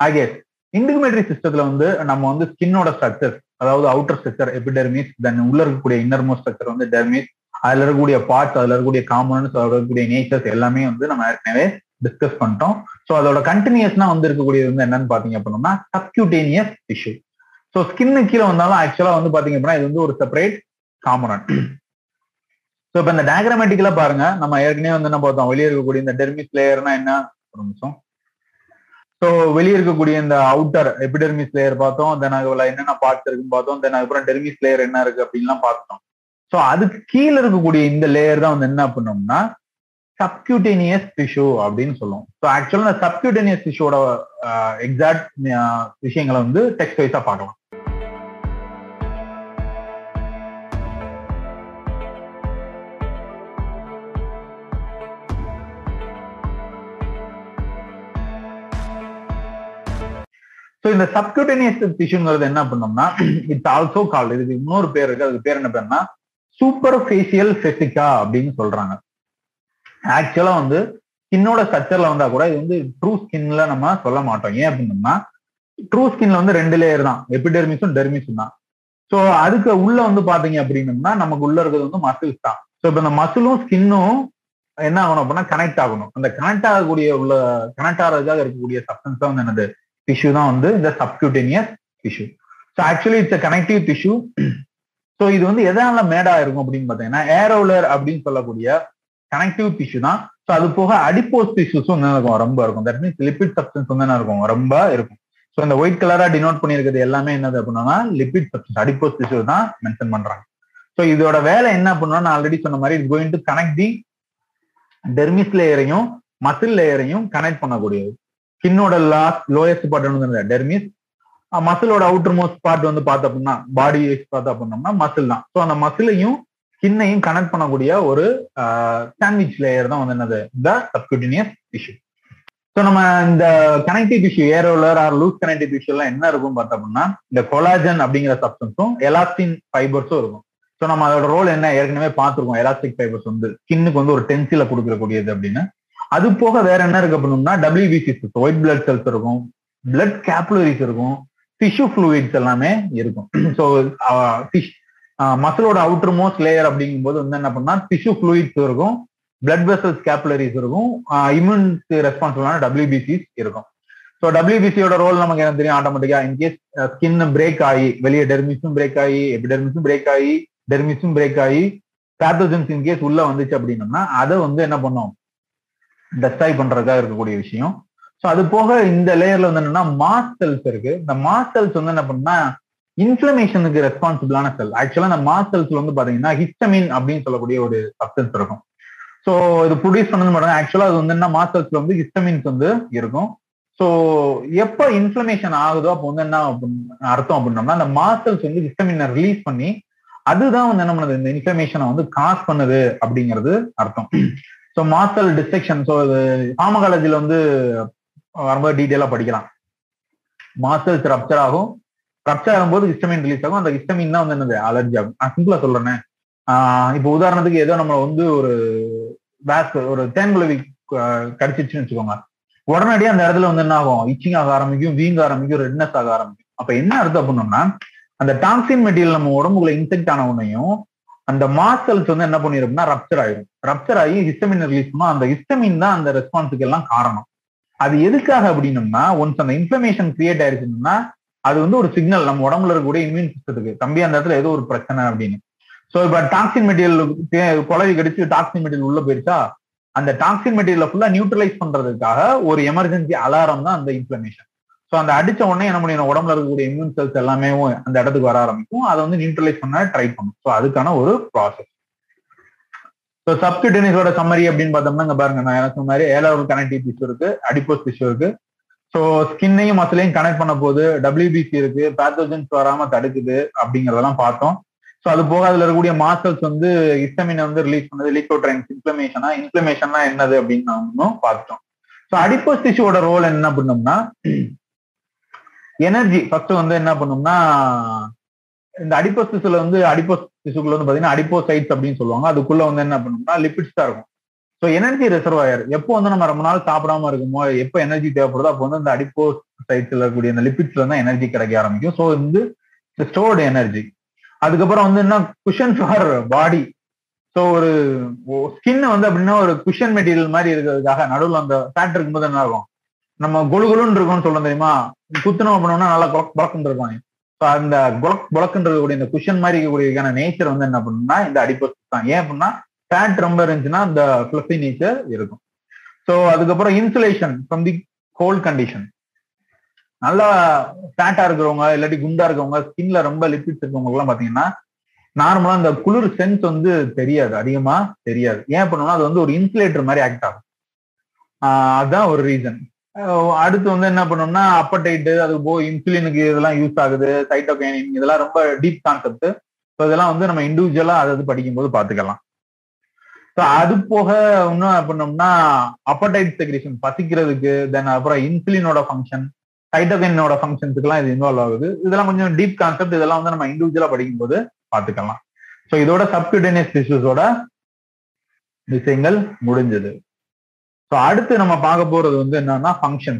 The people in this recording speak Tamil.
ஆகிய இன்டிகுமெட்ரி சிஸ்டத்துல வந்து நம்ம வந்து ஸ்கின்னோட ஸ்ட்ரக்சர் அதாவது அவுட்டர் ஸ்ட்ரக்சர் எபிடெர்மிஸ் தென் உள்ள இருக்கக்கூடிய இன்னர்மோ ஸ்ட்ரக்சர் வந்து டெர்மிஸ் அதுல இருக்கக்கூடிய பார்ட்ஸ் அதுல இருக்கக்கூடிய காம்பனன்ஸ் அதுல இருக்கக்கூடிய நேச்சர்ஸ் எல்லாமே வந்து நம்ம ஏற்கனவே டிஸ்கஸ் பண்ணிட்டோம். ஸோ அதோட கண்டினியூஸ்னா வந்து இருக்கக்கூடியது வந்து என்னன்னு பாத்தீங்க அப்படின்னா சப்கியூட்டேனியஸ் டிஷ்யூ ஸோ ஸ்கின்னு கீழே வந்தாலும் ஆக்சுவலா வந்து பாத்தீங்க அப்படின்னா இது வந்து ஒரு செப்பரேட் காம்பனன்ட் ஸோ இப்போ இந்த டயக்ராமேட்டிக்கலா பாருங்க நம்ம ஏற்கனவே வந்து என்ன பார்த்தோம் வெளியே இருக்கக்கூடிய இந்த டெர்மிஸ் லேயர்னா என்ன? ஒரு நிமிஷம். ஸோ வெளியே இருக்கக்கூடிய இந்த அவுட்டர் எபிடெர்மிஸ் லேயர் பார்த்தோம். தென் அதுல என்னென்ன பார்ட்ஸ் இருக்குன்னு பார்த்தோம். தென் அதுக்கப்புறம் டெர்மிஸ் லேயர் என்ன இருக்கு அப்படின்லாம் பார்த்தோம். ஸோ அதுக்கு கீழே இருக்கக்கூடிய இந்த லேயர் தான் வந்து என்ன பண்ணோம்னா சப்கியூட்டேனியஸ் டிஷ்யூ அப்படின்னு சொல்லுவோம். ஸோ ஆக்சுவலாக இந்த சப்கியூட்டேனியஸ் டிஷ்யூட எக்ஸாக்ட் விஷயங்களை வந்து டெக்ஸ்ட் வைஸாக பார்க்கலாம். ஸோ இந்த சப்கியூட்டேனியஸ் டிஷ்யூங்கிறது என்ன பண்ணோம்னா இட்ஸ் ஆல்சோ கால் இதுக்கு இன்னொரு பேர் இருக்கு அதுக்கு பேர் என்ன பேருன்னா சூப்பர் ஃபேசியல் ஃபெசிகா அப்படின்னு சொல்றாங்க. ஆக்சுவலா வந்து ஸ்கின்னோட ஸ்ட்ரக்சர்ல வந்தா கூட இது வந்து ட்ரூ ஸ்கின்ல நம்ம சொல்ல மாட்டோம். ஏன் அப்படின்னா ட்ரூ ஸ்கின்ல வந்து ரெண்டு லேயர் தான். எபிடெர்மிஸும் டெர்மிஸும் தான். ஸோ அதுக்கு உள்ள வந்து பாத்தீங்க அப்படின்னம்னா நமக்கு உள்ள இருக்கிறது வந்து மசில்ஸ் தான். ஸோ இப்போ இந்த மசிலும் ஸ்கின்னும் என்ன ஆகணும் அப்படின்னா கனெக்ட் ஆகணும். அந்த கனெக்ட் ஆகக்கூடிய உள்ள கனெக்ட் ஆகிறதுக்காக இருக்கக்கூடிய சப்டன்ஸ் தான் வந்து என்னது? டிஷ்யூ தான் வந்து இந்த subcutaneous tissue so actually it's connective tissue so இது வந்து எதனால மேடா இருக்கும் அப்படின்னு பார்த்தீங்கன்னா ஏரோலர் அப்படின்னு சொல்லக்கூடிய கனெக்டிவ் டிஷ்யூ தான். ஸோ அது போக அடிப்போஸ் டிஷ்யூஸும் வந்து இருக்கும் ரொம்ப இருக்கும். தட் மீன்ஸ் லிபிட் சப்ஸ்டன்ஸ் வந்து என்ன இருக்கும்? ரொம்ப இருக்கும். ஸோ இந்த ஒயிட் கலரா டினோட் பண்ணியிருக்கிறது எல்லாமே என்னது அப்படின்னா லிபிட் சப்ஸ்டன்ஸ் அடிப்போஸ் டிஷ்யூ தான் மென்ஷன் பண்றாங்க. ஸோ இதோட வேலை என்ன பண்ணணும் நான் ஆல்ரெடி சொன்ன மாதிரி it going to connect the dermis லேயரையும் muscle லேயரையும் கனெக்ட் பண்ணக்கூடியது. ஸ்கின்னோட லாஸ்ட் லோயஸ்ட் பார்ட் வந்து டெர்மிஸ் மசிலோட அவுட்டர் மோஸ்ட் பார்ட் வந்து பார்த்தோம் அப்படின்னா பாடி பார்த்தோம் அப்படின்னோம்னா மசில் தான். ஸோ அந்த மசிலையும் ஸ்கின்னையும் கனெக்ட் பண்ணக்கூடிய ஒரு சாண்ட்விச் லேயர் தான் வந்து என்னது? த சப்கியூட்டினியஸ் டிஷ்யூ ஸோ நம்ம இந்த connective tissue areolar or loose connective tissue எல்லாம் என்ன இருக்கும் பார்த்தோம் அப்படின்னா இந்த கொலாஜன் அப்படிங்கிற சப்ஸ்டன்ஸும் எலாஸ்டின் ஃபைபர்ஸும் இருக்கும். ஸோ நம்ம அதோட ரோல் என்ன? ஏற்கனவே பார்த்துருக்கோம் எலாஸ்டிக் ஃபைபர்ஸ் வந்து ஸ்கின்னுக்கு வந்து ஒரு டென்சில கொடுக்கக்கூடியது அப்படின்னு. அது போக வேற என்ன இருக்கு அப்படின்னா டபிள்யூபிசிஸ் ஒயிட் பிளட் செல்ஸ் இருக்கும் பிளட் கேப்புலரிஸ் இருக்கும் டிஷ்யூ ஃப்ளூயிட்ஸ் எல்லாமே இருக்கும். ஸோ மசிலோட அவுட்டர் மோஸ்ட் லேயர் அப்படிங்கும் போது வந்து என்ன பண்ணா டிஷ்யூ ஃப்ளூயிட்ஸ் இருக்கும் பிளட் வெசல்ஸ் கேப்புலரிஸ் இருக்கும் இம்யூன் ரெஸ்பான்சிபிளான டபிள்யூபிசிஸ் இருக்கும். ஸோ டபிள்யூபிசியோட ரோல் நமக்கு என்ன தெரியும்? ஆட்டோமேட்டிக்கா இன்கேஸ் ஸ்கின் பிரேக் ஆகி வெளியே டெர்மிஸும் பிரேக் ஆகி எபிடெர்மிஸும் பிரேக் ஆகி டெர்மிஸும் பிரேக் ஆகி பேத்தோஜன்ஸ் இன்கேஸ் உள்ள வந்துச்சு அப்படின்னம்னா அதை வந்து என்ன பண்ணும்? டெஸ்டாய் பண்றதுக்காக இருக்கக்கூடிய விஷயம். ஸோ அது போக இந்த லேயர்ல வந்து என்னன்னா மாஸ் செல்ஸ் இருக்கு. இந்த மாஸ் செல்ஸ் வந்து என்ன பண்ணா இன்ஃபிளமேஷனுக்கு ரெஸ்பான்சிபிளான செல் ஆக்சுவலா இந்த மாஸ் செல்ஸ்ல வந்து பாத்தீங்கன்னா ஹிஸ்டமின் அப்படின்னு சொல்லக்கூடிய ஒரு சப்டன்ஸ் இருக்கும். ஸோ இது ப்ரொடியூஸ் பண்ணது மட்டும் ஆக்சுவலா அது வந்து என்ன மாஸ் செல்ஸ்ல வந்து ஹிஸ்டமின்ஸ் வந்து இருக்கும். ஸோ எப்போ இன்ஃபிளமேஷன் ஆகுதோ அப்போ வந்து என்ன அர்த்தம் அப்படின்னோம்னா அந்த மாசல்ஸ் வந்து ஹிஸ்டமினை ரிலீஸ் பண்ணி அதுதான் வந்து என்ன பண்ணுது? இந்த இன்ஃபிளமேஷனை வந்து காஸ் பண்ணுது அப்படிங்கிறது அர்த்தம். ஸோ மாசல் டிஸ்ட்ரக்ஷன் ஸோ இது ஃபார்மகாலஜில வந்து ரொம்ப டீட்டெயிலாக படிக்கலாம். மாசல்ஸ் ரப்சர் ஆகும். ரப்சர் ஆகும்போது ஹிஸ்டமின் ரிலீஸ் ஆகும். அந்த ஹிஸ்டமின் தான் வந்து என்னது? அலர்ஜி ஆகும். நான் சிம்பிளாக சொல்றேனே. இப்போ உதாரணத்துக்கு ஏதோ நம்ம வந்து ஒரு பேக் ஒரு தேன்குலவி கடிச்சிச்சுன்னு வச்சுக்கோங்க. உடனடியாக அந்த இடத்துல வந்து என்ன ஆகும்? இச்சிங் ஆக ஆரம்பிக்கும் வீங்க ஆரம்பிக்கும் ரெட்னஸ் ஆக ஆரம்பிக்கும். அப்ப என்ன அர்த்தம் அப்படின்னோம்னா அந்த டாக்ஸின் மெட்டீரியல் நம்ம உடம்புக்குள்ள இன்செக்ட் ஆன உடனேயும் அந்த மாசல்ஸ் வந்து என்ன பண்ணிருக்கும்னா ரப்சர் ஆயிரும். ரப்சர் ஆகி ஹிஸ்டமின் ரிலீஸ் பண்ணும் அந்த ஹிஸ்டமின் தான் அந்த ரெஸ்பான்ஸுக்கு எல்லாம் காரணம். அது எதுக்காக அப்படின்னம்னா ஒன்ஸ் அந்த இன்ஃபர்மேஷன் கிரியேட் ஆயிருச்சுன்னா அது வந்து ஒரு சிக்னல் நம்ம உடம்புல இருக்கக்கூடிய இம்யூன் சிஸ்டத்துக்கு தம்பி அந்த இடத்துல ஏதோ ஒரு பிரச்சனை அப்படின்னு. ஸோ இப்ப டாக்ஸின் மெட்டீரியல் குழவி கடிச்சு டாக்ஸின் மெட்டீரியல் உள்ள போயிருச்சா? அந்த டாக்ஸின் மெட்டீரியல் ஃபுல்லா நியூட்ரலைஸ் பண்றதுக்காக ஒரு எமர்ஜென்சி அலாரம் தான் அந்த இன்ஃபிளமேஷன் ஸோ அந்த அடிச்ச உடனே என்ன பண்ணிடும் உடம்புல இருக்கக்கூடிய இம்யூன் செல்ஸ் எல்லாமே அந்த இடத்துக்கு வர ஆரம்பிக்கும். அதை வந்து நியூட்ரலைஸ் பண்ண ட்ரை பண்ணும். ஸோ அதுக்கான ஒரு ப்ராசஸ் ஸோ சப்கியூட்டனிஸோட சம்மரி அப்படின்னு பார்த்தோம்னா இங்க பாருங்க நான் எனக்கு சொன்ன மாதிரி ஏழாவது கனெக்டிவ் டிஷ்யூ இருக்கு அடிப்போஸ் டிஷ்யூ இருக்கு. ஸோ ஸ்கின்னையும் மசிலையும் கனெக்ட் பண்ண போது டபிள்யூபிசி இருக்கு பேத்தோஜன்ஸ் வராம தடுக்குது அப்படிங்கறதெல்லாம் பார்த்தோம். ஸோ அது போக அதுல இருக்கக்கூடிய மாசல்ஸ் வந்து ஹிஸ்டமினை வந்து ரிலீஸ் பண்ணது லீக்கோட்ரைன்ஸ் இன்ஃபிளமேஷனா இன்ஃபிளமேஷன்னா என்னது அப்படின்னு நாம பார்த்தோம். ஸோ அடிப்போஸ் டிஷ்யூவோட ரோல் என்ன பண்ணோம்னா எனர்ஜி ஃபர்ஸ்ட் வந்து என்ன பண்ணும்னா இந்த அடிப்போஸ் திசுல வந்து அடிப்போஸ் திசுக்குள்ள வந்து பாத்தீங்கன்னா அடிப்போசைட்ஸ் அப்படின்னு சொல்லுவாங்க. அதுக்குள்ள வந்து என்ன பண்ணும்னா லிபிட்ஸ் தான் இருக்கும். ஸோ எனர்ஜி ரிசர்வாயர் எப்போ வந்து நம்ம ரொம்ப நாள் சாப்பிடாம இருக்குமோ எப்போ எனர்ஜி தேவைப்படுதோ அப்போ வந்து இந்த அடிப்போ சைட்ஸ்ல இருக்கக்கூடிய இந்த லிபிட்ஸ்ல தான் எனர்ஜி கிடைக்க ஆரம்பிக்கும். ஸோ வந்து ஸ்டோர்டு எனர்ஜி அதுக்கப்புறம் வந்து என்ன குஷன் ஃபார் பாடி ஸோ ஒரு ஸ்கின் வந்து அப்படின்னா ஒரு குஷன் மெட்டீரியல் மாதிரி இருக்கிறதுக்காக நடுவில் அந்த ஃபேட் இருக்கும்போது என்ன ஆகும்? நம்ம கொழு இருக்கும்னு சொல்ல தெரியுமா? குத்துனோம் பண்ணோம்னா நல்லா குழக் புழக்குன்னு இருக்கும் ஸோ அந்த குழக் புழக்குன்றது இந்த குஷன் மாதிரி இருக்கக்கூடிய நேச்சர் வந்து என்ன பண்ணுன்னா இந்த அடிப்போஸ் தான். ஏன் அப்படின்னா ஃபேட் ரொம்ப இருந்துச்சுன்னா அந்த ஃபிளஃபி நேச்சர் இருக்கும். ஸோ அதுக்கப்புறம் insulation from the cold condition நல்லா ஃபேட்டா இருக்கிறவங்க இல்லாட்டி குண்டா இருக்கவங்க ஸ்கின்ல ரொம்ப லிப்பிட்ஸ் இருக்கவங்க எல்லாம் பாத்தீங்கன்னா நார்மலா அந்த குளிர் சென்ஸ் வந்து தெரியாது. அதிகமா தெரியாது. ஏன் பண்ணுவோம்னா அது வந்து ஒரு இன்சுலேட்டர் மாதிரி ஆக்ட் ஆகும். அதுதான் ஒரு ரீசன் அடுத்து வந்து என்ன பண்ணோம்னா அப்படைட்டு அது போ இன்சுலினுக்கு இதெல்லாம் யூஸ் ஆகுது சைட்டோகைனின் இதெல்லாம் ரொம்ப டீப் கான்செப்ட் ஸோ இதெல்லாம் வந்து நம்ம இண்டிவிஜுவலா அதாவது படிக்கும்போது பாத்துக்கலாம். ஸோ அது போக இன்னும் பண்ணோம்னா அப்படைட் செக்ரேஷன் பசிக்கிறதுக்கு தென் அப்புறம் இன்சுலினோட ஃபங்க்ஷன் சைட்டோகைனோட ஃபங்க்ஷன்ஸுக்குலாம் இது இன்வால்வ் ஆகுது. இதெல்லாம் கொஞ்சம் டீப் கான்செப்ட் இதெல்லாம் வந்து நம்ம இண்டிவிஜுவலா படிக்கும்போது பார்த்துக்கலாம் ஸோ இதோட சப்கியூட்டேனியஸ் டிஷ்யூஸோட விஷயங்கள் முடிஞ்சது. ஸோ அடுத்து நம்ம பார்க்க போறது வந்து என்னன்னா ஃபங்க்ஷன்